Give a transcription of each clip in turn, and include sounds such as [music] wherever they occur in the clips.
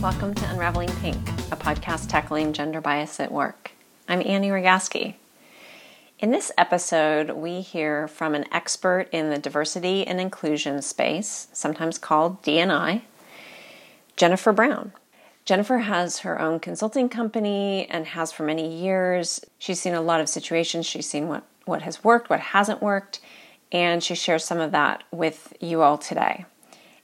Welcome to Unraveling Pink, a podcast tackling gender bias at work. I'm Annie Rogaski. In this episode, we hear from an expert in the diversity and inclusion space, sometimes called D&I, Jennifer Brown. Jennifer has her own consulting company and has for many years. She's seen a lot of situations, she's seen what, what has worked, what hasn't worked, and she shares some of that with you all today.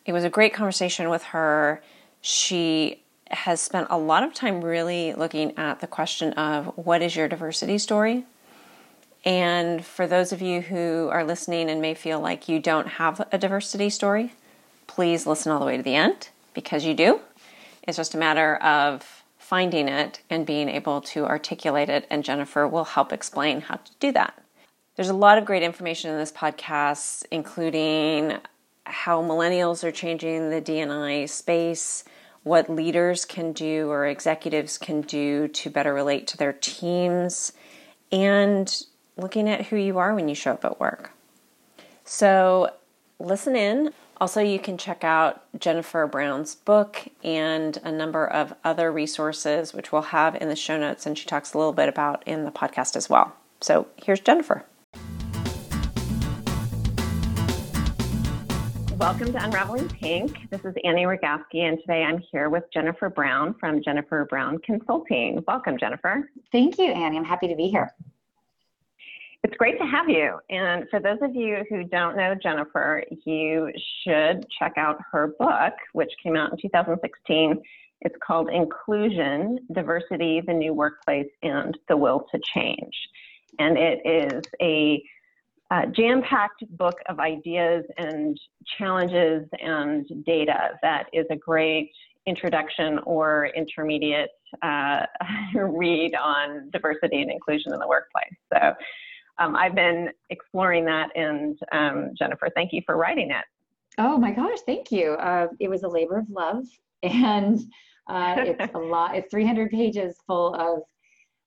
It was a great conversation with her. She has spent a lot of time really looking at the question of what is your diversity story? And for those of you who are listening and may feel like you don't have a diversity story, please listen all the way to the end because you do. It's just a matter of finding it and being able to articulate it, and Jennifer will help explain how to do that. There's a lot of great information in this podcast, including how millennials are changing the D&I space, what leaders can do or executives can do to better relate to their teams, and looking at who you are when you show up at work. So, listen in. Also, you can check out Jennifer Brown's book and a number of other resources, which we'll have in the show notes, and she talks a little bit about in the podcast as well. So, here's Jennifer. Welcome to Unraveling Pink. This is Annie Rogaski, and today I'm here with Jennifer Brown from Jennifer Brown Consulting. Welcome, Jennifer. Thank you, Annie. I'm happy to be here. It's great to have you. And for those of you who don't know Jennifer, you should check out her book, which came out in 2016. It's called Inclusion, Diversity, the New Workplace, and the Will to Change. And it is a uh, jam packed book of ideas and challenges and data that is a great introduction or intermediate uh, [laughs] read on diversity and inclusion in the workplace. So um, I've been exploring that, and um, Jennifer, thank you for writing it. Oh my gosh, thank you. Uh, it was a labor of love, [laughs] and uh, it's a lot. It's 300 pages full of.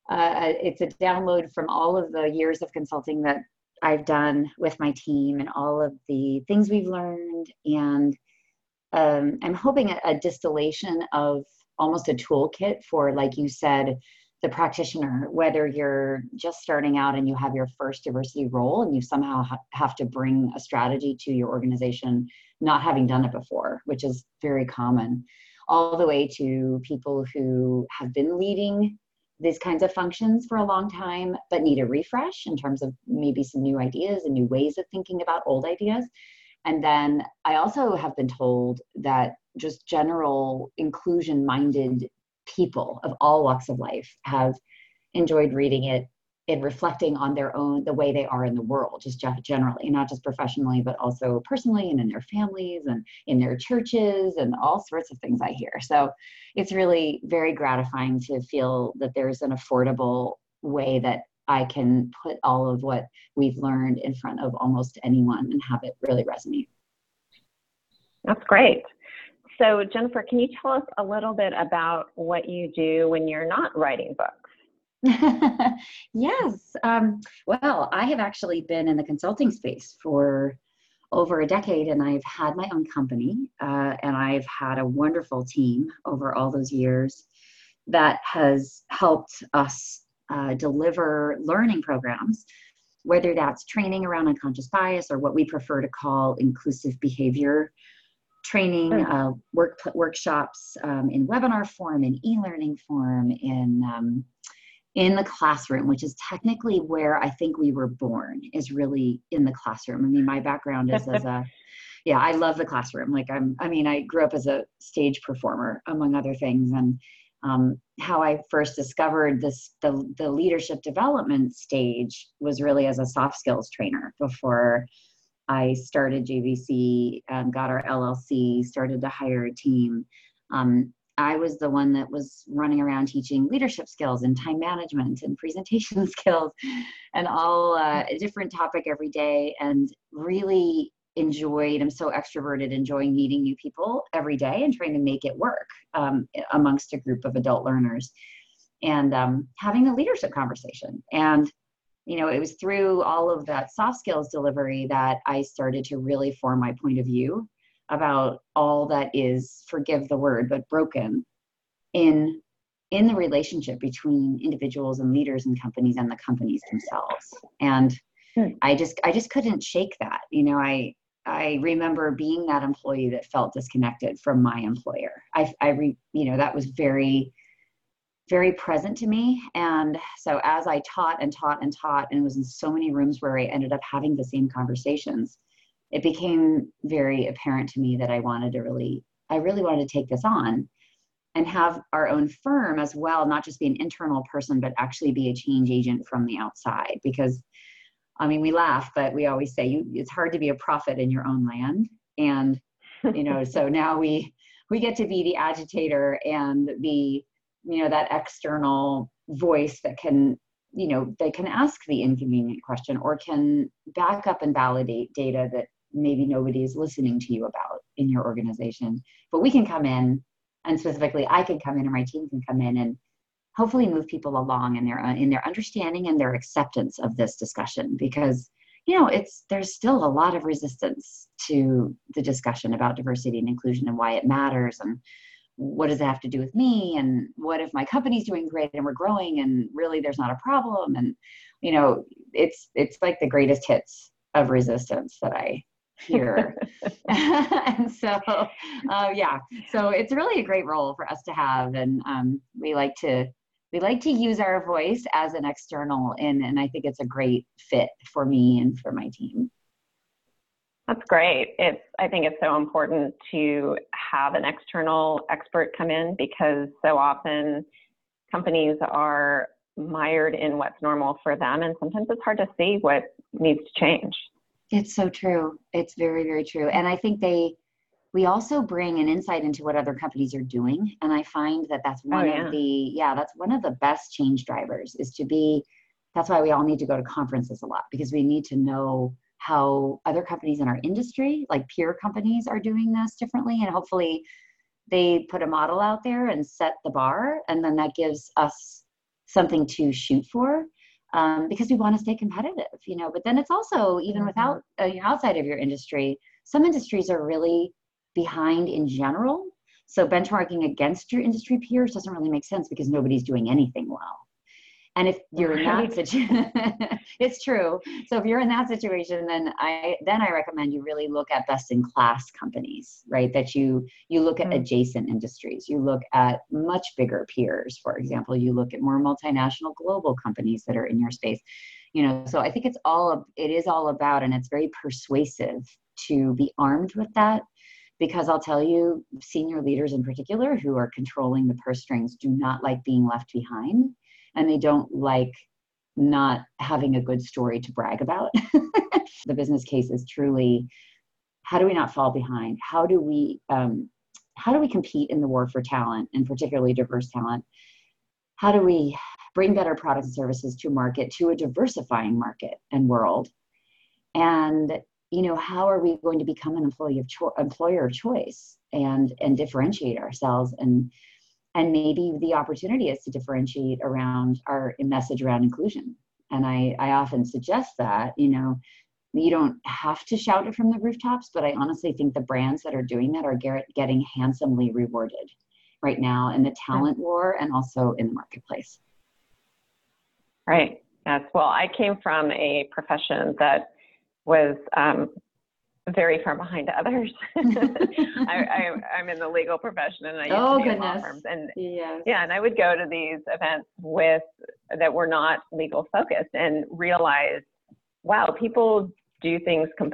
Uh, it's a download from all of the years of consulting that I've done with my team and all of the things we've learned, and um, I'm hoping a, a distillation of almost a toolkit for, like you said, the practitioner, whether you're just starting out and you have your first diversity role and you somehow ha- have to bring a strategy to your organization, not having done it before, which is very common, all the way to people who have been leading these kinds of functions for a long time but need a refresh in terms of maybe some new ideas and new ways of thinking about old ideas. And then I also have been told that just general inclusion minded people of all walks of life have enjoyed reading it and reflecting on their own the way they are in the world just generally not just professionally but also personally and in their families and in their churches and all sorts of things i hear. So it's really very gratifying to feel that there's an affordable way that i can put all of what we've learned in front of almost anyone and have it really resonate. That's great. So, Jennifer, can you tell us a little bit about what you do when you're not writing books? [laughs] yes. Um, well, I have actually been in the consulting space for over a decade and I've had my own company uh, and I've had a wonderful team over all those years that has helped us uh, deliver learning programs, whether that's training around unconscious bias or what we prefer to call inclusive behavior training uh, work workshops um, in webinar form in e-learning form in um, in the classroom which is technically where i think we were born is really in the classroom. I mean my background is as a [laughs] yeah i love the classroom. Like i'm i mean i grew up as a stage performer among other things. And um, how i first discovered this the, the leadership development stage was really as a soft skills trainer before I started JBC, um, got our LLC, started to hire a team. Um, I was the one that was running around teaching leadership skills and time management and presentation [laughs] skills and all uh, a different topic every day and really enjoyed i'm so extroverted enjoying meeting new people every day and trying to make it work um, amongst a group of adult learners and um, having a leadership conversation. And you know, it was through all of that soft skills delivery that I started to really form my point of view about all that is, forgive the word, but broken in in the relationship between individuals and leaders and companies and the companies themselves. And hmm. i just i just couldn't shake that. You know i i remember being that employee that felt disconnected from my employer. I i re, you know that was very very present to me. And so as i taught and taught and taught and was in so many rooms where i ended up having the same conversations it became very apparent to me that i wanted to really i really wanted to take this on and have our own firm as well, not just be an internal person, but actually be a change agent from the outside. Because, I mean, we laugh, but we always say you, it's hard to be a prophet in your own land. And, you know, so [laughs] now we, we get to be the agitator and the, you know, that external voice that can, you know, they can ask the inconvenient question or can back up and validate data that maybe nobody is listening to you about in your organization. But we can come in and specifically i can come in and my team can come in and hopefully move people along in their in their understanding and their acceptance of this discussion. Because you know it's there's still a lot of resistance to the discussion about diversity and inclusion and why it matters and what does it have to do with me? And what if my company's doing great and we're growing and really there's not a problem? And you know it's it's like the greatest hits of resistance that i hear. [laughs] [laughs] and so, uh, yeah, so it's really a great role for us to have, and um, we like to we like to use our voice as an external, and and I think it's a great fit for me and for my team. That's great. It's I think it's so important to have an external expert come in because so often companies are mired in what's normal for them and sometimes it's hard to see what needs to change. It's so true. It's very, very true. And I think they, we also bring an insight into what other companies are doing. And I find that that's oh, one oh, yeah. of the, yeah, that's one of the best change drivers is to be, that's why we all need to go to conferences a lot because we need to know how other companies in our industry, like peer companies, are doing this differently. And hopefully they put a model out there and set the bar. And then that gives us something to shoot for um, because we want to stay competitive, you know. But then it's also even mm-hmm. without uh, outside of your industry, some industries are really behind in general. So benchmarking against your industry peers doesn't really make sense because nobody's doing anything well. And if you're right. in that situation, [laughs] it's true. So if you're in that situation, then I then I recommend you really look at best in class companies, right? That you you look at mm-hmm. adjacent industries, you look at much bigger peers. For example, you look at more multinational global companies that are in your space. You know, so I think it's all it is all about, and it's very persuasive to be armed with that because I'll tell you, senior leaders in particular who are controlling the purse strings do not like being left behind and they don't like not having a good story to brag about. [laughs] the business case is truly how do we not fall behind? How do we um, how do we compete in the war for talent and particularly diverse talent? How do we bring better products and services to market to a diversifying market and world? And you know, how are we going to become an employee of cho- employer of choice and and differentiate ourselves and and maybe the opportunity is to differentiate around our message around inclusion. And i i often suggest that you know you don't have to shout it from the rooftops but i honestly think the brands that are doing that are get, getting handsomely rewarded right now in the talent war and also in the marketplace. Right. Yes. Well i came from a profession that was um, very far behind others. [laughs] [laughs] I, am in the legal profession and I used oh, to be goodness. in law firms. And yes. yeah, and I would go to these events with that were not legal focused and realize, wow, people do things com-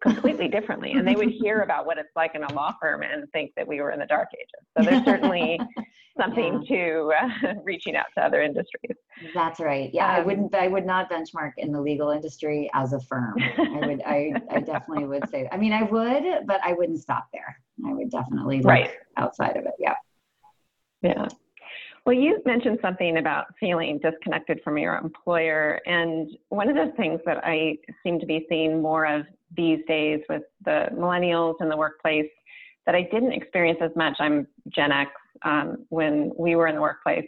completely differently. And they would [laughs] hear about what it's like in a law firm and think that we were in the dark ages. So there's certainly [laughs] something yeah. to uh, reaching out to other industries. That's right. Yeah, um, I wouldn't. I would not benchmark in the legal industry as a firm. I would. I, I definitely would say. I mean, I would, but I wouldn't stop there. I would definitely look right. outside of it. Yeah. Yeah. Well, you mentioned something about feeling disconnected from your employer. And one of the things that I seem to be seeing more of these days with the millennials in the workplace that I didn't experience as much. I'm Gen X. Um, when we were in the workplace,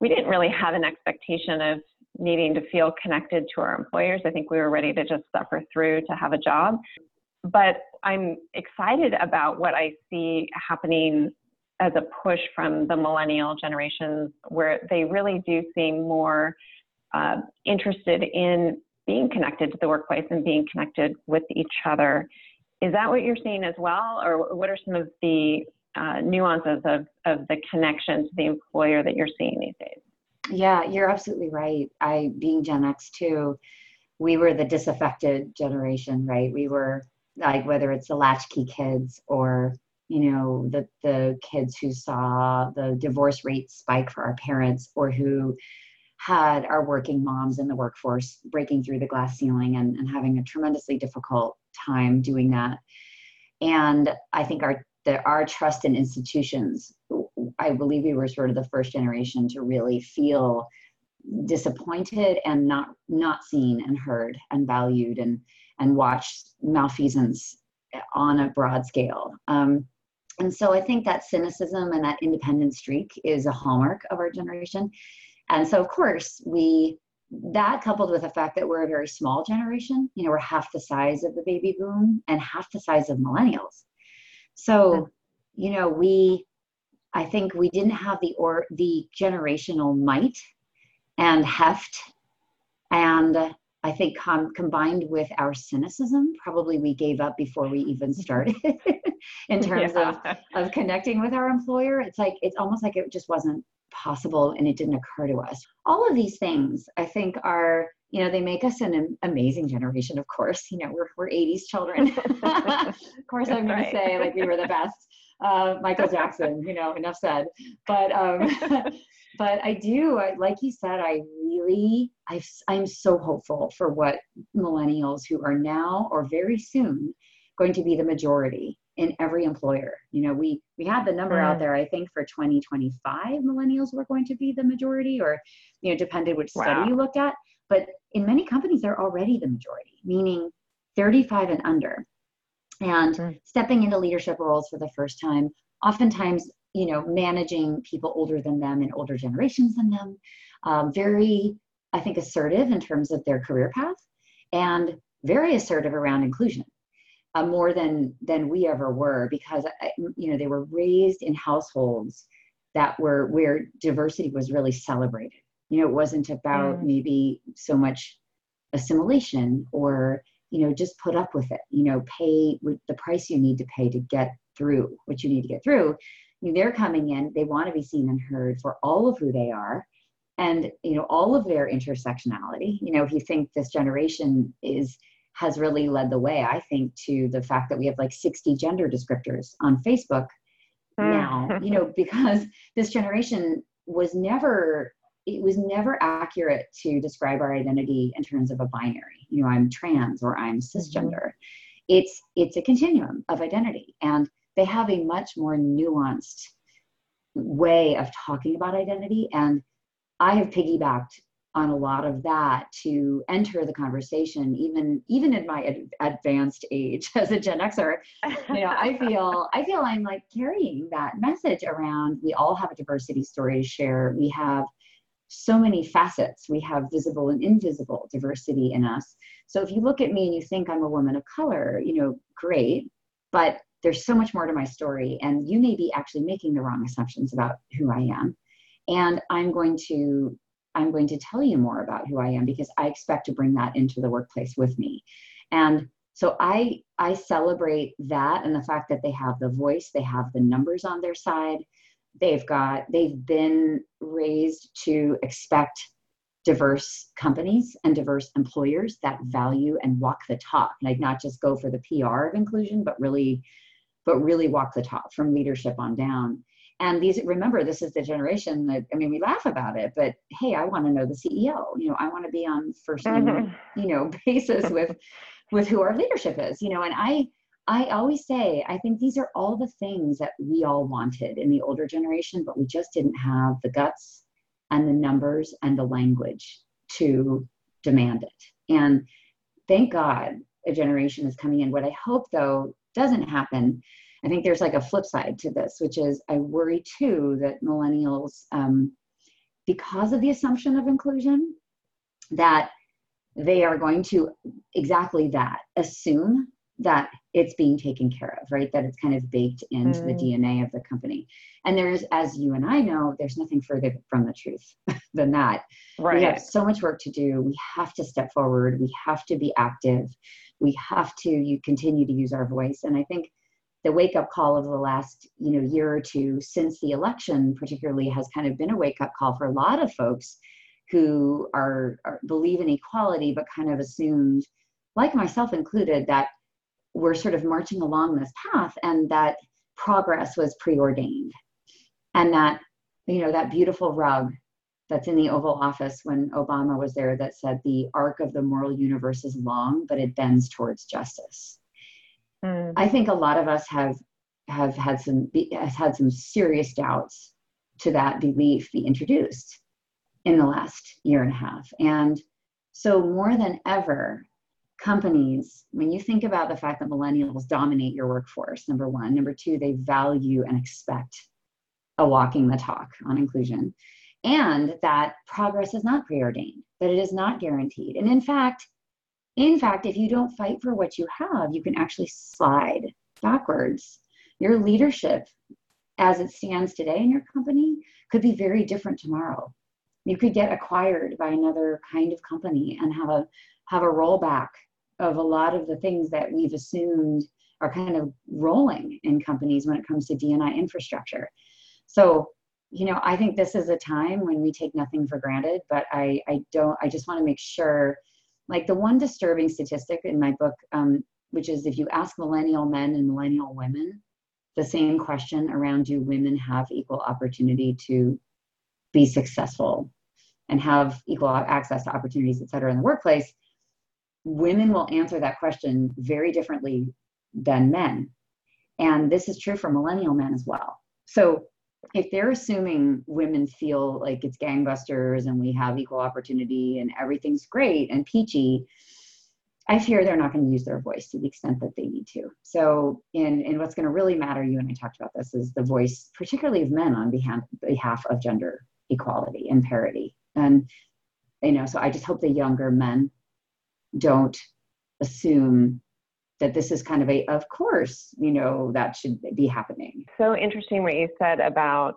we didn't really have an expectation of needing to feel connected to our employers. I think we were ready to just suffer through to have a job. But I'm excited about what I see happening as a push from the millennial generations where they really do seem more uh, interested in being connected to the workplace and being connected with each other. Is that what you're seeing as well, or what are some of the uh, nuances of, of the connection to the employer that you're seeing these days? Yeah, you're absolutely right. I, being Gen X too, we were the disaffected generation, right? We were like, whether it's the latchkey kids or you know the the kids who saw the divorce rate spike for our parents or who had our working moms in the workforce breaking through the glass ceiling and, and having a tremendously difficult time doing that. And I think our the, our trust in institutions, I believe we were sort of the first generation to really feel disappointed and not not seen and heard and valued and and watched malfeasance on a broad scale. Um, and so I think that cynicism and that independent streak is a hallmark of our generation. And so, of course, we that coupled with the fact that we're a very small generation, you know, we're half the size of the baby boom and half the size of millennials. So, you know, we, I think we didn't have the or the generational might and heft, and I think com- combined with our cynicism, probably we gave up before we even started [laughs] in terms yeah. of [laughs] of connecting with our employer. It's like it's almost like it just wasn't possible and it didn't occur to us. All of these things, I think, are you know they make us an amazing generation. Of course, you know we're we're 80s children. [laughs] of course, I'm going right. to say like we were the best. Uh, Michael Jackson, you know, enough said. But um, but I do, I, like you said, I really, I, I'm so hopeful for what millennials who are now or very soon going to be the majority in every employer. You know, we we had the number mm. out there. I think for 2025, millennials were going to be the majority, or you know, depended which wow. study you looked at. But in many companies, they're already the majority, meaning 35 and under, and mm. stepping into leadership roles for the first time. Oftentimes, you know, managing people older than them and older generations than them. Um, very, I think, assertive in terms of their career path, and very assertive around inclusion uh, more than than we ever were because you know they were raised in households that were where diversity was really celebrated you know it wasn't about mm. maybe so much assimilation or you know just put up with it you know pay the price you need to pay to get through what you need to get through they're coming in they want to be seen and heard for all of who they are and you know all of their intersectionality you know if you think this generation is has really led the way, I think, to the fact that we have like 60 gender descriptors on Facebook mm. now, you know, [laughs] because this generation was never it was never accurate to describe our identity in terms of a binary you know i'm trans or i'm mm-hmm. cisgender mm-hmm. it's it's a continuum of identity and they have a much more nuanced way of talking about identity. And i have piggybacked on a lot of that to enter the conversation even even in my ad- advanced age [laughs] as a gen xer. You know i [laughs] feel i feel i'm like carrying that message around. We all have a diversity story to share. We have so many facets. We have visible and invisible diversity in us. So if you look at me and you think i'm a woman of color you know great. But there's so much more to my story and you may be actually making the wrong assumptions about who i am and i'm going to I'm going to tell you more about who I am because I expect to bring that into the workplace with me. And so I I celebrate that and the fact that they have the voice, they have the numbers on their side. They've got they've been raised to expect diverse companies and diverse employers that value and walk the talk like not just go for the pr of inclusion but really but really walk the talk from leadership on down. And these remember this is the generation that i mean we laugh about it but hey i want to know the ceo you know i want to be on 1st mm-hmm. you know [laughs] basis with with who our leadership is you know and i i always say i think these are all the things that we all wanted in the older generation but we just didn't have the guts and the numbers and the language to demand it. And thank god a generation is coming in. What i hope though doesn't happen. I think there's like a flip side to this, which is I worry too that millennials, um, because of the assumption of inclusion, that they are going to exactly that assume that it's being taken care of, right? That it's kind of baked into mm. the DNA of the company. And there's, as you and I know, there's nothing further from the truth [laughs] than that. Right. We have so much work to do. We have to step forward. We have to be active. We have to you continue to use our voice. And I think the wake up call of the last you know year or two since the election particularly has kind of been a wake up call for a lot of folks who are, are believe in equality but kind of assumed like myself included that we're sort of marching along this path and that progress was preordained. And that you know that beautiful rug that's in the oval office when obama was there that said the arc of the moral universe is long but it bends towards justice. Mm. i think a lot of us have have had some has had some serious doubts to that belief be introduced in the last year and a half. And so more than ever companies, when you think about the fact that millennials dominate your workforce, number one, number two, they value and expect a walking the talk on inclusion, and that progress is not preordained, that it is not guaranteed. And in fact, in fact, if you don't fight for what you have, you can actually slide backwards. Your leadership, as it stands today in your company, could be very different tomorrow. You could get acquired by another kind of company and have a have a rollback of a lot of the things that we've assumed are kind of rolling in companies when it comes to D&I infrastructure. So, you know, I think this is a time when we take nothing for granted, but I, I don't, I just want to make sure, like the one disturbing statistic in my book, um, which is if you ask millennial men and millennial women the same question around do women have equal opportunity to be successful and have equal access to opportunities, et cetera, in the workplace, women will answer that question very differently than men. And this is true for millennial men as well. So if they're assuming women feel like it's gangbusters and we have equal opportunity and everything's great and peachy, I fear they're not going to use their voice to the extent that they need to. So, in, in what's going to really matter, you and I talked about this, is the voice, particularly of men on behalf, behalf of gender equality and parity. And, you know, so I just hope the younger men don't assume that this is kind of a of course you know that should be happening. So interesting what you said about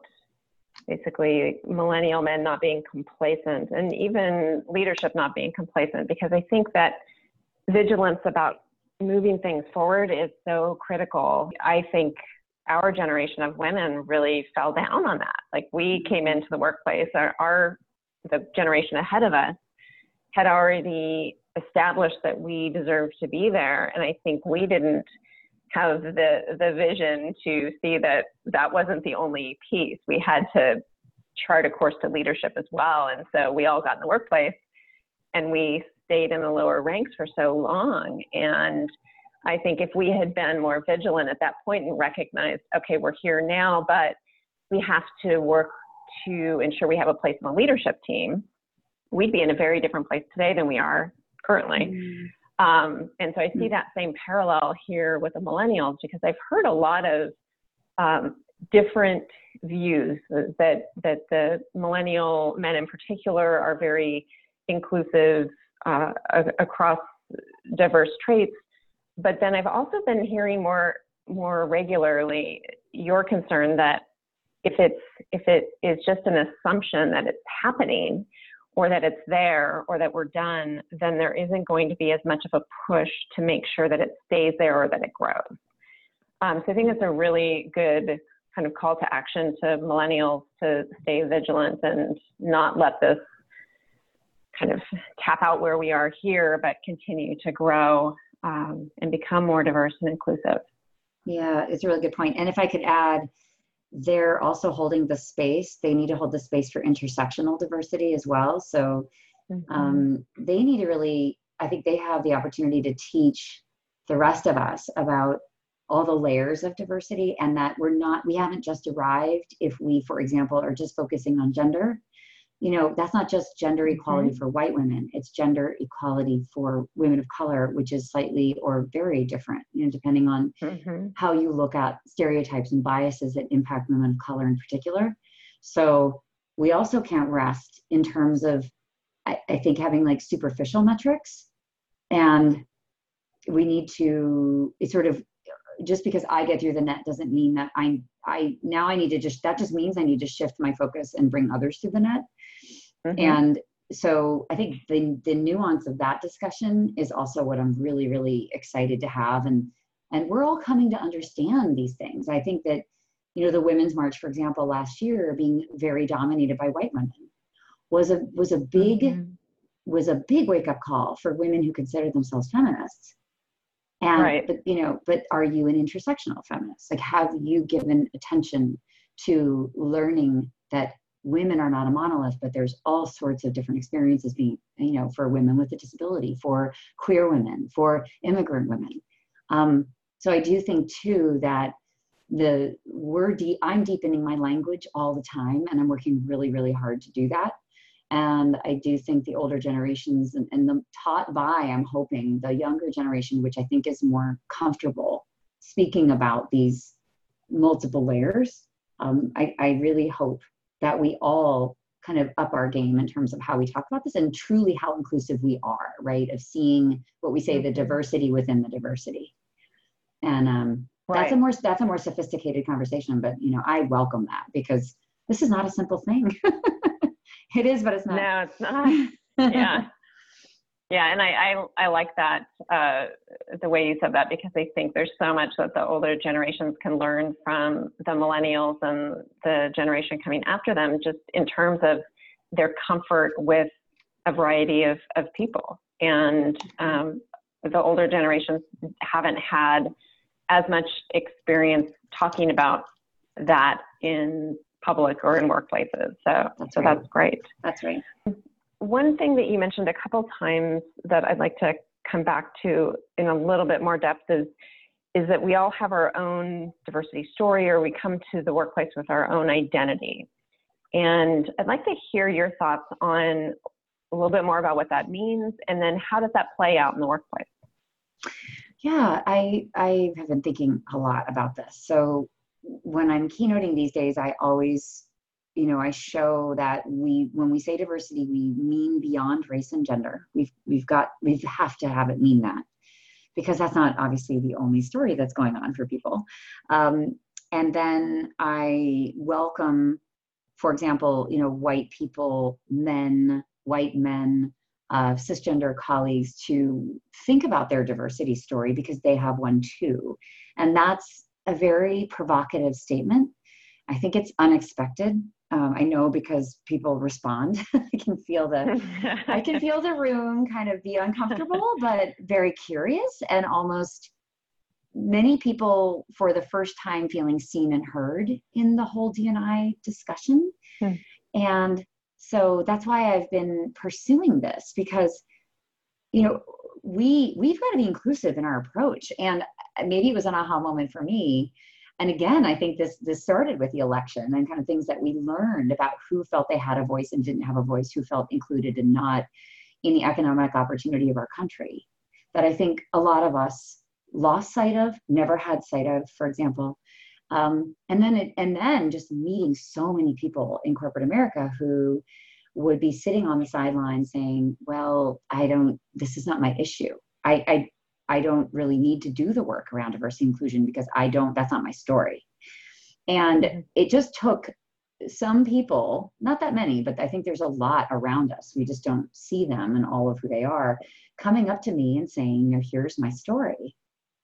basically millennial men not being complacent and even leadership not being complacent because i think that vigilance about moving things forward is so critical. I think our generation of women really fell down on that. Like we came into the workplace our, our the generation ahead of us had already established that we deserved to be there. And I think we didn't have the the vision to see that that wasn't the only piece. We had to chart a course to leadership as well. And so we all got in the workplace and we stayed in the lower ranks for so long. And I think if we had been more vigilant at that point and recognized, okay, we're here now, but we have to work to ensure we have a place in the leadership team, we'd be in a very different place today than we are currently. Mm. Um, and so I see mm. that same parallel here with the millennials because I've heard a lot of um, different views that that the millennial men in particular are very inclusive uh, across diverse traits. But then I've also been hearing more more regularly your concern that if it's if it is just an assumption that it's happening, or that it's there or that we're done, then there isn't going to be as much of a push to make sure that it stays there or that it grows. Um, so I think it's a really good kind of call to action to millennials to stay vigilant and not let this kind of tap out where we are here, but continue to grow um, and become more diverse and inclusive. Yeah, it's a really good point. And if I could add, they're also holding the space. They need to hold the space for intersectional diversity as well. So mm-hmm. um, they need to really, I think they have the opportunity to teach the rest of us about all the layers of diversity and that we're not, we haven't just arrived if we, for example, are just focusing on gender you know that's not just gender equality mm-hmm. for white women it's gender equality for women of color which is slightly or very different you know depending on mm-hmm. how you look at stereotypes and biases that impact women of color in particular so we also can't rest in terms of i, I think having like superficial metrics and we need to it's sort of just because I get through the net doesn't mean that I'm I now I need to just that just means I need to shift my focus and bring others through the net. Mm-hmm. And so I think the the nuance of that discussion is also what I'm really really excited to have and and we're all coming to understand these things. I think that you know the women's march for example last year being very dominated by white women was a was a big mm-hmm. was a big wake up call for women who consider themselves feminists and right. but you know, but are you an intersectional feminist? Like have you given attention to learning that women are not a monolith, but there's all sorts of different experiences being, you know, for women with a disability, for queer women, for immigrant women. Um, so I do think too that the we're deep, I'm deepening my language all the time, and I'm working really, really hard to do that. And I do think the older generations and, and the taught by, I'm hoping, the younger generation, which I think is more comfortable speaking about these multiple layers. Um, I, I really hope that we all kind of up our game in terms of how we talk about this and truly how inclusive we are, right? Of seeing what we say the mm-hmm. diversity within the diversity. And um, right. that's a more that's a more sophisticated conversation, but you know, I welcome that because this is not a simple thing. [laughs] It is, but it's not. No, it's not. yeah. [laughs] Yeah, and I, I, I like that uh, the way you said that because I think there's so much that the older generations can learn from the millennials and the generation coming after them, just in terms of their comfort with a variety of, of people. And um, the older generations haven't had as much experience talking about that in public or in workplaces. So, that's so right. that's great. That's right. One thing that you mentioned a couple times that I'd like to come back to in a little bit more depth is is that we all have our own diversity story or we come to the workplace with our own identity. And I'd like to hear your thoughts on a little bit more about what that means and then how does that play out in the workplace? Yeah, I I have been thinking a lot about this. So when I'm keynoting these days, I always, you know, I show that we, when we say diversity, we mean beyond race and gender. We've, we've got, we have to have it mean that because that's not obviously the only story that's going on for people. Um, and then I welcome, for example, you know, white people, men, white men, uh, cisgender colleagues to think about their diversity story because they have one too. And that's a very provocative statement. I think it's unexpected. Um, I know because people respond. [laughs] I can feel the I can [laughs] feel the room kind of be uncomfortable, [laughs] but very curious and almost many people for the first time feeling seen and heard in the whole D&I discussion. Hmm. And so that's why I've been pursuing this because you know we we've got to be inclusive in our approach and maybe it was an aha moment for me and again i think this this started with the election and kind of things that we learned about who felt they had a voice and didn't have a voice who felt included and not in the economic opportunity of our country that i think a lot of us lost sight of never had sight of for example um, and then it, and then just meeting so many people in corporate america who would be sitting on the sidelines saying, Well, I don't, this is not my issue. I, I, I don't really need to do the work around diversity inclusion because I don't, that's not my story. And mm-hmm. it just took some people, not that many, but I think there's a lot around us. We just don't see them and all of who they are coming up to me and saying, you know, here's my story.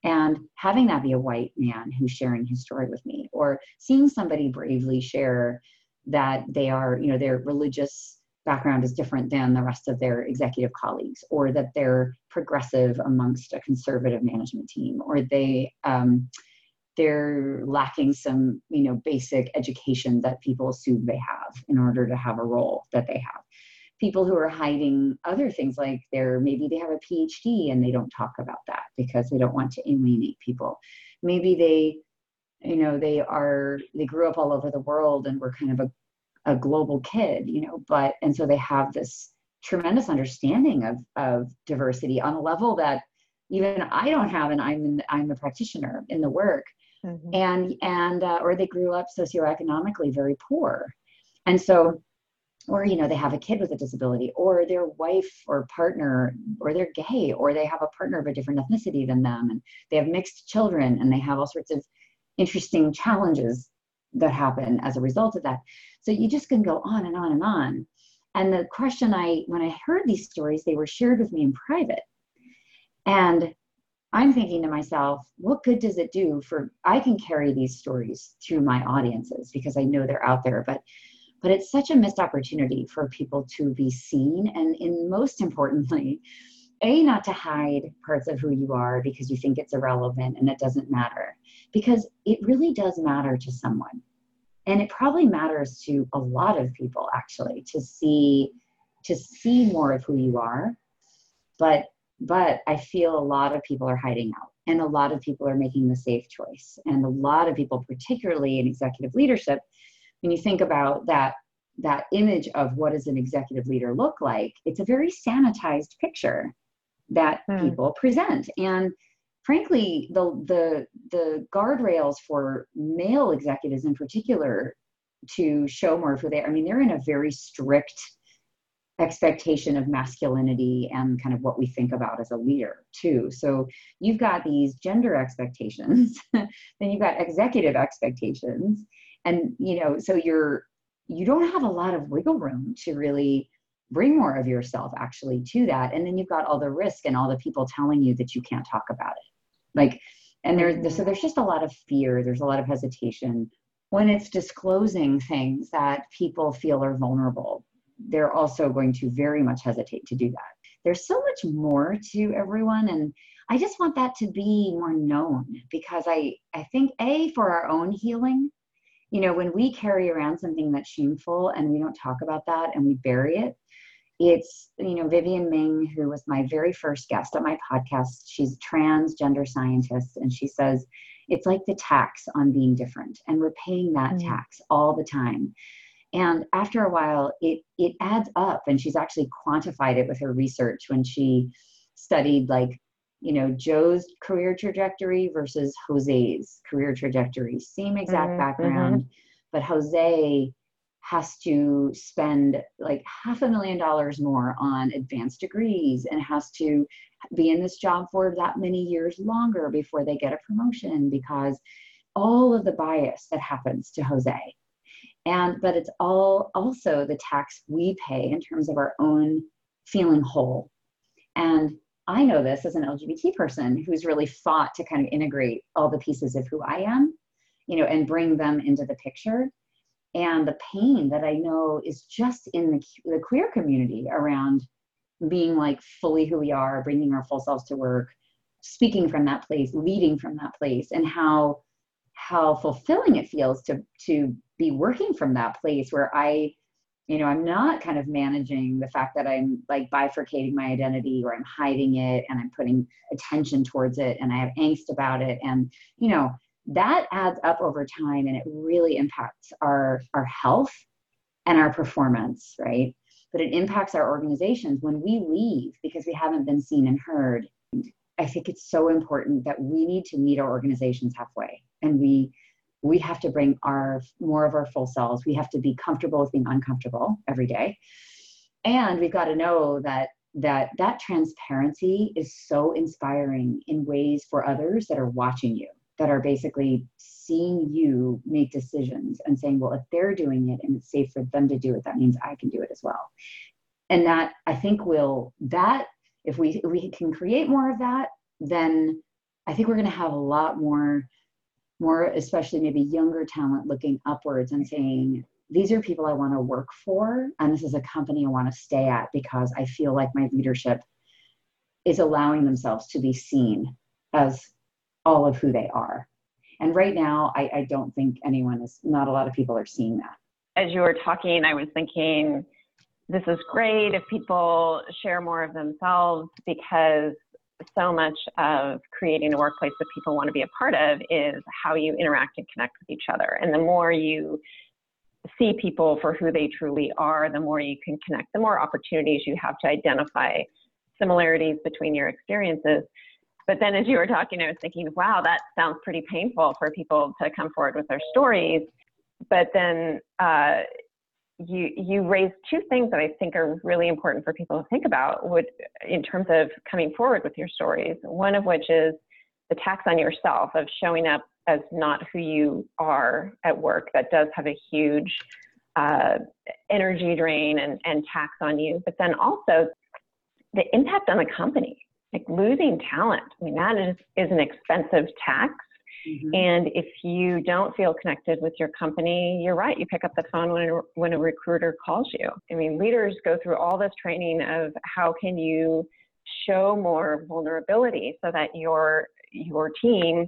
And having that be a white man who's sharing his story with me, or seeing somebody bravely share that they are, you know, their religious background is different than the rest of their executive colleagues, or that they're progressive amongst a conservative management team, or they um, they're lacking some you know basic education that people assume they have in order to have a role that they have. People who are hiding other things like they're maybe they have a PhD and they don't talk about that because they don't want to alienate people. Maybe they you know they are they grew up all over the world and were kind of a a global kid, you know, but and so they have this tremendous understanding of of diversity on a level that even I don't have, and I'm in, I'm a practitioner in the work, mm-hmm. and and uh, or they grew up socioeconomically very poor, and so or you know they have a kid with a disability or their wife or partner or they're gay or they have a partner of a different ethnicity than them and they have mixed children and they have all sorts of interesting challenges that happen as a result of that. So you just can go on and on and on. And the question i when i heard these stories they were shared with me in private. And i'm thinking to myself what good does it do for i can carry these stories through my audiences because i know they're out there but but it's such a missed opportunity for people to be seen and in most importantly a not to hide parts of who you are because you think it's irrelevant and it doesn't matter because it really does matter to someone. And it probably matters to a lot of people actually to see to see more of who you are. But but i feel a lot of people are hiding out and a lot of people are making the safe choice. And a lot of people particularly in executive leadership when you think about that that image of what does an executive leader look like it's a very sanitized picture that hmm. people present. And frankly the the the guardrails for male executives in particular to show more who they i mean they're in a very strict expectation of masculinity and kind of what we think about as a leader too. So you've got these gender expectations [laughs] then you've got executive expectations and you know so you're you don't have a lot of wiggle room to really bring more of yourself actually to that and then you've got all the risk and all the people telling you that you can't talk about it like and there's so there's just a lot of fear there's a lot of hesitation when it's disclosing things that people feel are vulnerable. They're also going to very much hesitate to do that. There's so much more to everyone and i just want that to be more known because i i think a for our own healing you know, when we carry around something that's shameful and we don't talk about that and we bury it, it's, you know, Vivienne Ming, who was my very first guest on my podcast, she's transgender scientist, and she says it's like the tax on being different, and we're paying that mm. tax all the time. And after a while, it it adds up, and she's actually quantified it with her research when she studied like you know joe's career trajectory versus jose's career trajectory same exact mm-hmm, background mm-hmm. but jose has to spend like half a million dollars more on advanced degrees and has to be in this job for that many years longer before they get a promotion because all of the bias that happens to jose and but it's all also the tax we pay in terms of our own feeling whole and I know this as an LGBT person who's really fought to kind of integrate all the pieces of who I am, you know, and bring them into the picture. And the pain that I know is just in the, the queer community around being like fully who we are, bringing our full selves to work, speaking from that place, leading from that place, and how how fulfilling it feels to to be working from that place where I you know i'm not kind of managing the fact that i'm like bifurcating my identity or i'm hiding it and i'm putting attention towards it and i have angst about it and you know that adds up over time and it really impacts our our health and our performance right? But it impacts our organizations. When we leave because we haven't been seen and heard i think it's so important that we need to meet our organizations halfway and we we have to bring our more of our full selves. We have to be comfortable with being uncomfortable every day. And we've got to know that that that transparency is so inspiring in ways for others that are watching you that are basically seeing you make decisions and saying well if they're doing it and it's safe for them to do it that means i can do it as well. And that i think will that if we if we can create more of that then i think we're going to have a lot more more especially maybe younger talent looking upwards and saying these are people i want to work for and this is a company i want to stay at because i feel like my leadership is allowing themselves to be seen as all of who they are and right now i, I don't think anyone is not a lot of people are seeing that as you were talking i was thinking this is great if people share more of themselves because so much of creating a workplace that people want to be a part of is how you interact and connect with each other. And the more you see people for who they truly are, the more you can connect, the more opportunities you have to identify similarities between your experiences. But then as you were talking, I was thinking, wow, that sounds pretty painful for people to come forward with their stories. But then uh, you you raised two things that I think are really important for people to think about would in terms of coming forward with your stories. One of which is the tax on yourself of showing up as not who you are at work. That does have a huge uh, energy drain and, and tax on you. But then also the impact on the company, like losing talent. I mean, that is, is an expensive tax. Mm-hmm. And if you don't feel connected with your company, you're right. You pick up the phone when a, when a recruiter calls you. I mean, leaders go through all this training of how can you show more vulnerability so that your your team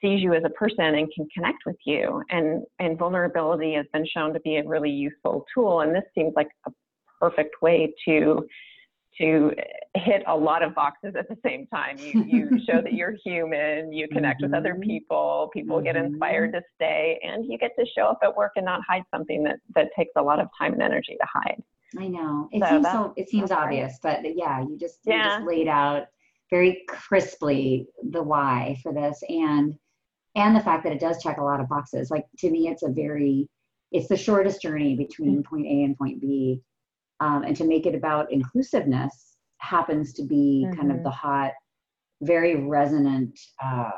sees you as a person and can connect with you. And and vulnerability has been shown to be a really useful tool. And this seems like a perfect way to to hit a lot of boxes at the same time. You, you [laughs] show that you're human, you connect mm-hmm. with other mm-hmm. people, people mm-hmm. get inspired to stay, and you get to show up at work and not hide something that, that takes a lot of time and energy to hide. I know. It so seems so it seems obvious, but yeah, you just yeah. you just laid out very crisply the why for this and and the fact that it does check a lot of boxes. Like to me it's a very it's the shortest journey between mm-hmm. point A and point B um, and to make it about inclusiveness happens to be mm-hmm. kind of mm-hmm. the hot very resonant uh,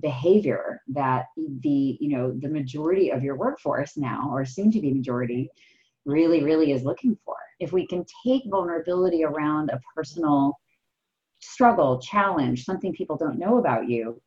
behavior that the you know the majority of your workforce now or soon to be majority really really is looking for if we can take vulnerability around a personal struggle challenge something people don't know about you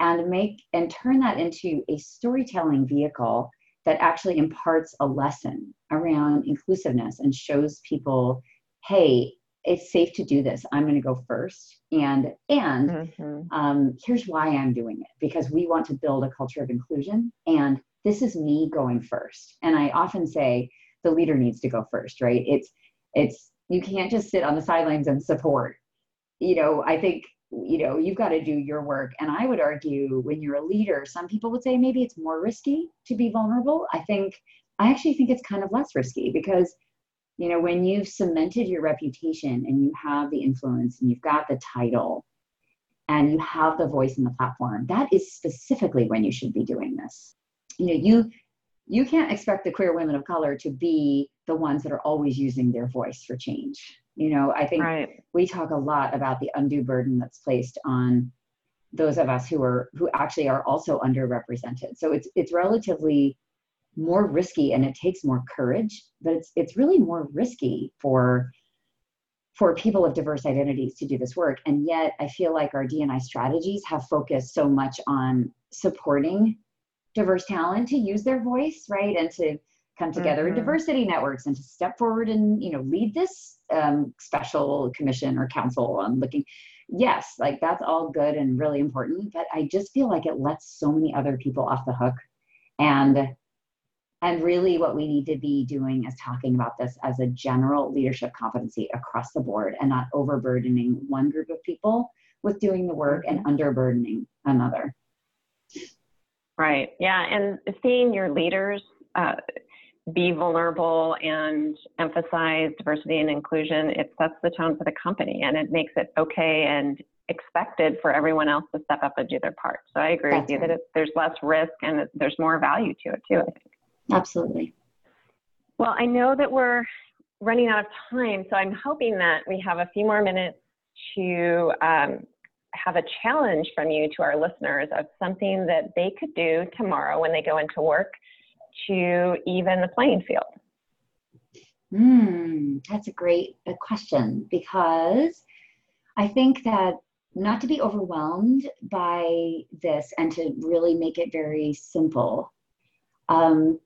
and make and turn that into a storytelling vehicle that actually imparts a lesson around inclusiveness and shows people, hey, it's safe to do this. I'm going to go first, and and mm-hmm. um, here's why I'm doing it because we want to build a culture of inclusion, and this is me going first. And I often say the leader needs to go first, right? It's it's you can't just sit on the sidelines and support. You know, I think you know you've got to do your work. And i would argue when you're a leader some people would say maybe it's more risky to be vulnerable. I think i actually think it's kind of less risky because you know when you've cemented your reputation and you have the influence and you've got the title and you have the voice in the platform that is specifically when you should be doing this. You know you you can't expect the queer women of color to be the ones that are always using their voice for change you know, I think right. we talk a lot about the undue burden that's placed on those of us who are who actually are also underrepresented. So it's it's relatively more risky and it takes more courage, but it's it's really more risky for for people of diverse identities to do this work. And yet I feel like our D&I strategies have focused so much on supporting diverse talent to use their voice, right? And to come together mm-hmm. in diversity networks and to step forward and you know lead this um, special commission or council. On looking yes like that's all good and really important but i just feel like it lets so many other people off the hook. And and really what we need to be doing is talking about this as a general leadership competency across the board and not overburdening one group of people with doing the work and mm-hmm. underburdening another. Right. Yeah. And seeing your leaders uh, be vulnerable and emphasize diversity and inclusion, it sets the tone for the company and it makes it okay and expected for everyone else to step up and do their part. So I agree That's with you right. that it, there's less risk and there's more value to it too, I think. Absolutely. Well, I know that we're running out of time, so I'm hoping that we have a few more minutes to um, have a challenge from you to our listeners of something that they could do tomorrow when they go into work to even the playing field? Hmm, that's a great question because I think that not to be overwhelmed by this and to really make it very simple. Um,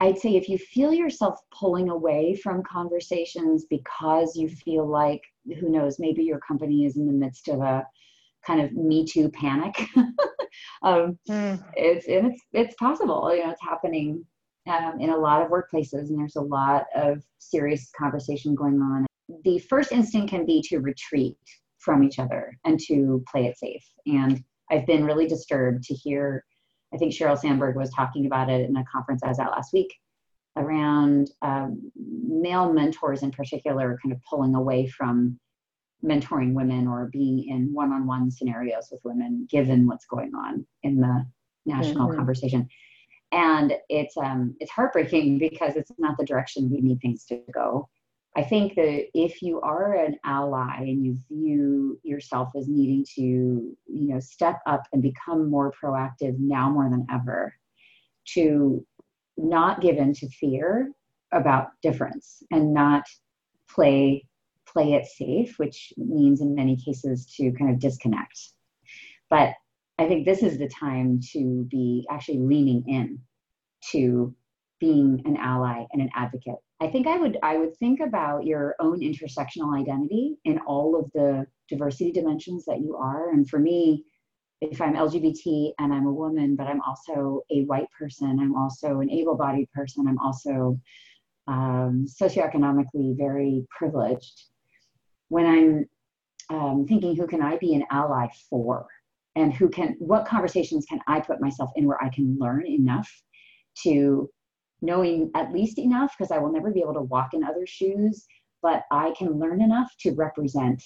I'd say if you feel yourself pulling away from conversations because you feel like, who knows, maybe your company is in the midst of a kind of me too panic [laughs] um, mm. it's it's it's possible you know it's happening um, in a lot of workplaces and there's a lot of serious conversation going on the first instinct can be to retreat from each other and to play it safe and i've been really disturbed to hear i think sheryl sandberg was talking about it in a conference i was at last week around um, male mentors in particular kind of pulling away from mentoring women or being in one-on-one scenarios with women given what's going on in the national mm-hmm. conversation and it's um, it's heartbreaking because it's not the direction we need things to go. I think that if you are an ally and you view yourself as needing to, you know, step up and become more proactive now more than ever, to not give in to fear about difference and not play play it safe, which means in many cases to kind of disconnect. But I think this is the time to be actually leaning in to being an ally and an advocate. I think I would I would think about your own intersectional identity in all of the diversity dimensions that you are. And for me, if I'm LGBT and I'm a woman, but I'm also a white person, I'm also an able-bodied person, I'm also um, socioeconomically very privileged. When I'm um, thinking, who can I be an ally for? And who can, what conversations can I put myself in where I can learn enough to knowing at least enough, because I will never be able to walk in other shoes, but I can learn enough to represent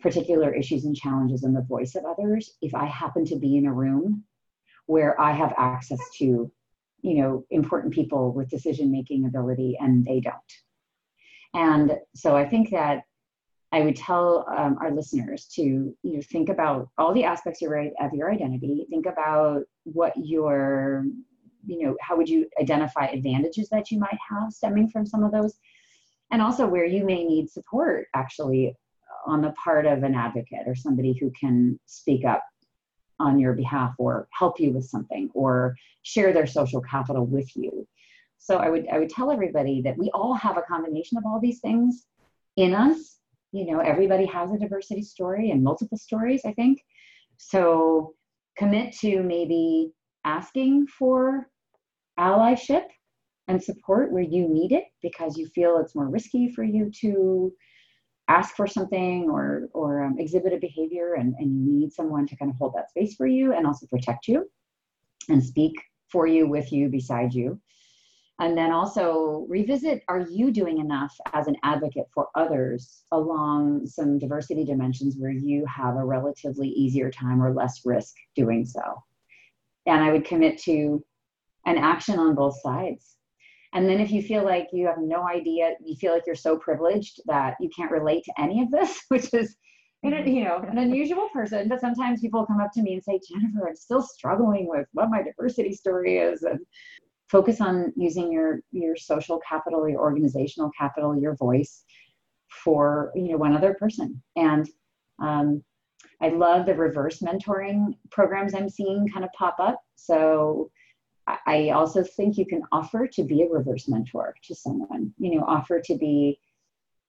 particular issues and challenges in the voice of others if I happen to be in a room where I have access to you know important people with decision making ability and they don't and so i think that i would tell um, our listeners to you know think about all the aspects of your identity think about what your you know how would you identify advantages that you might have stemming from some of those and also where you may need support actually on the part of an advocate or somebody who can speak up on your behalf or help you with something or share their social capital with you. So I would I would tell everybody that we all have a combination of all these things in us. You know, everybody has a diversity story and multiple stories, I think. So commit to maybe asking for allyship and support where you need it because you feel it's more risky for you to ask for something or or um, exhibit a behavior and, and you need someone to kind of hold that space for you and also protect you and speak for you with you beside you and then also revisit are you doing enough as an advocate for others along some diversity dimensions where you have a relatively easier time or less risk doing so and i would commit to an action on both sides and then if you feel like you have no idea, you feel like you're so privileged that you can't relate to any of this, [laughs] which is you know an unusual person. But sometimes people come up to me and say, Jennifer, I'm still struggling with what my diversity story is, and focus on using your your social capital, your organizational capital, your voice for you know one other person. And um, I love the reverse mentoring programs I'm seeing kind of pop up. So I also think you can offer to be a reverse mentor to someone, you know, offer to be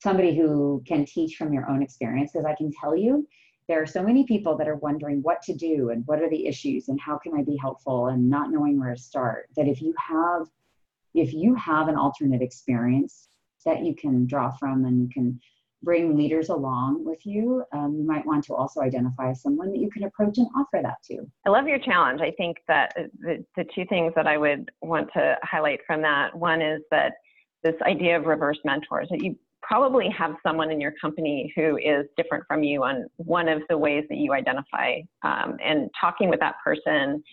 somebody who can teach from your own experience. Because I can tell you, there are so many people that are wondering what to do and what are the issues and how can I be helpful and not knowing where to start. That if you have, if you have an alternate experience that you can draw from and you can bring leaders along with you, um, you might want to also identify someone that you can approach and offer that to. I love your challenge. I think that the, the two things that I would want to highlight from that one is that this idea of reverse mentors, that you probably have someone in your company who is different from you on one of the ways that you identify. Um, and talking with that person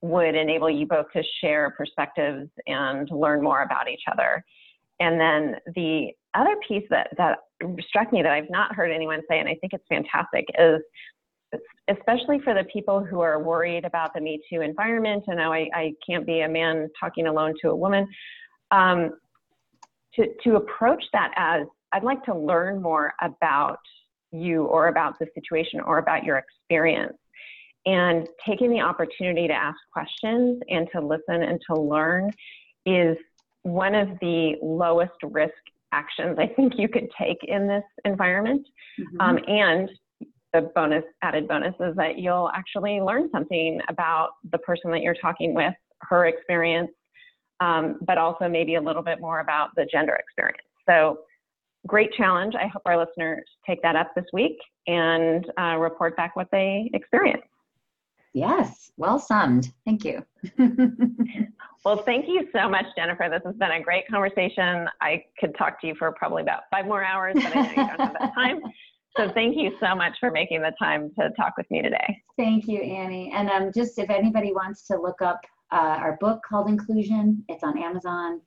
would enable you both to share perspectives and learn more about each other. And then the other piece that, that struck me that I've not heard anyone say, and I think it's fantastic, is especially for the people who are worried about the Me Too environment, and now I, I can't be a man talking alone to a woman, um, to, to approach that as I'd like to learn more about you or about the situation or about your experience. And taking the opportunity to ask questions and to listen and to learn is one of the lowest risk actions I think you could take in this environment. Mm-hmm. Um, and the bonus, added bonus, is that you'll actually learn something about the person that you're talking with, her experience, um, but also maybe a little bit more about the gender experience. So, great challenge. I hope our listeners take that up this week and uh, report back what they experience. Yes, well summed. Thank you. [laughs] well, thank you so much, Jennifer. This has been a great conversation. I could talk to you for probably about five more hours, but I know you don't have that time. So thank you so much for making the time to talk with me today. Thank you, Annie. And um, just if anybody wants to look up uh, our book called Inclusion. It's on Amazon.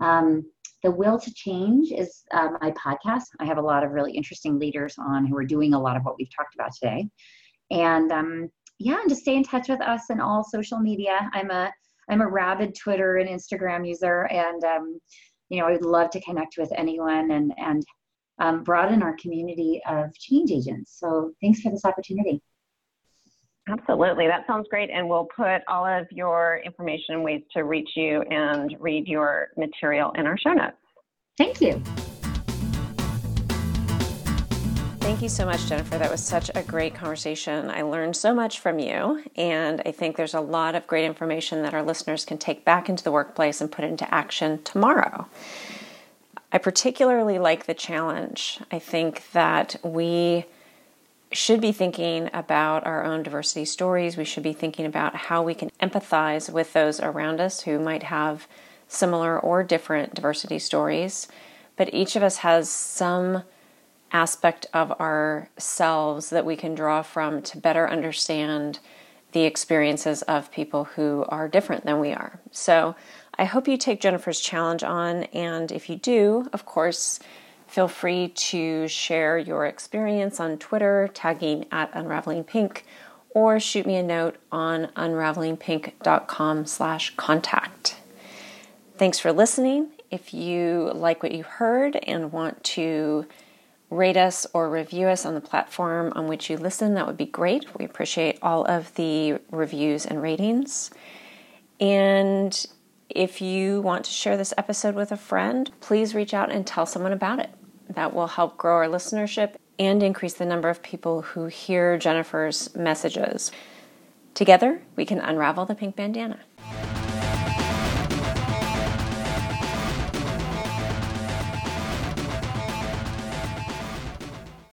Um, the Will to Change is uh, my podcast. I have a lot of really interesting leaders on who are doing a lot of what we've talked about today. And um, yeah, and just stay in touch with us in all social media. I'm a I'm a rabid Twitter and Instagram user, and um, you know I would love to connect with anyone and and um, broaden our community of change agents. So thanks for this opportunity. Absolutely. That sounds great. And we'll put all of your information and ways to reach you and read your material in our show notes. Thank you. Thank you so much, Jennifer. That was such a great conversation. I learned so much from you, and I think there's a lot of great information that our listeners can take back into the workplace and put into action tomorrow. I particularly like the challenge. I think that we should be thinking about our own diversity stories. We should be thinking about how we can empathize with those around us who might have similar or different diversity stories. But each of us has some aspect of ourselves that we can draw from to better understand the experiences of people who are different than we are. So I hope you take Jennifer's challenge on, and if you do, of course, Feel free to share your experience on Twitter, tagging at Unraveling Pink, or shoot me a note on unravelingpink.com slash contact. Thanks for listening. If you like what you heard and want to rate us or review us on the platform on which you listen, that would be great. We appreciate all of the reviews and ratings. And if you want to share this episode with a friend, please reach out and tell someone about it that will help grow our listenership and increase the number of people who hear Jennifer's messages. Together, we can unravel the pink bandana.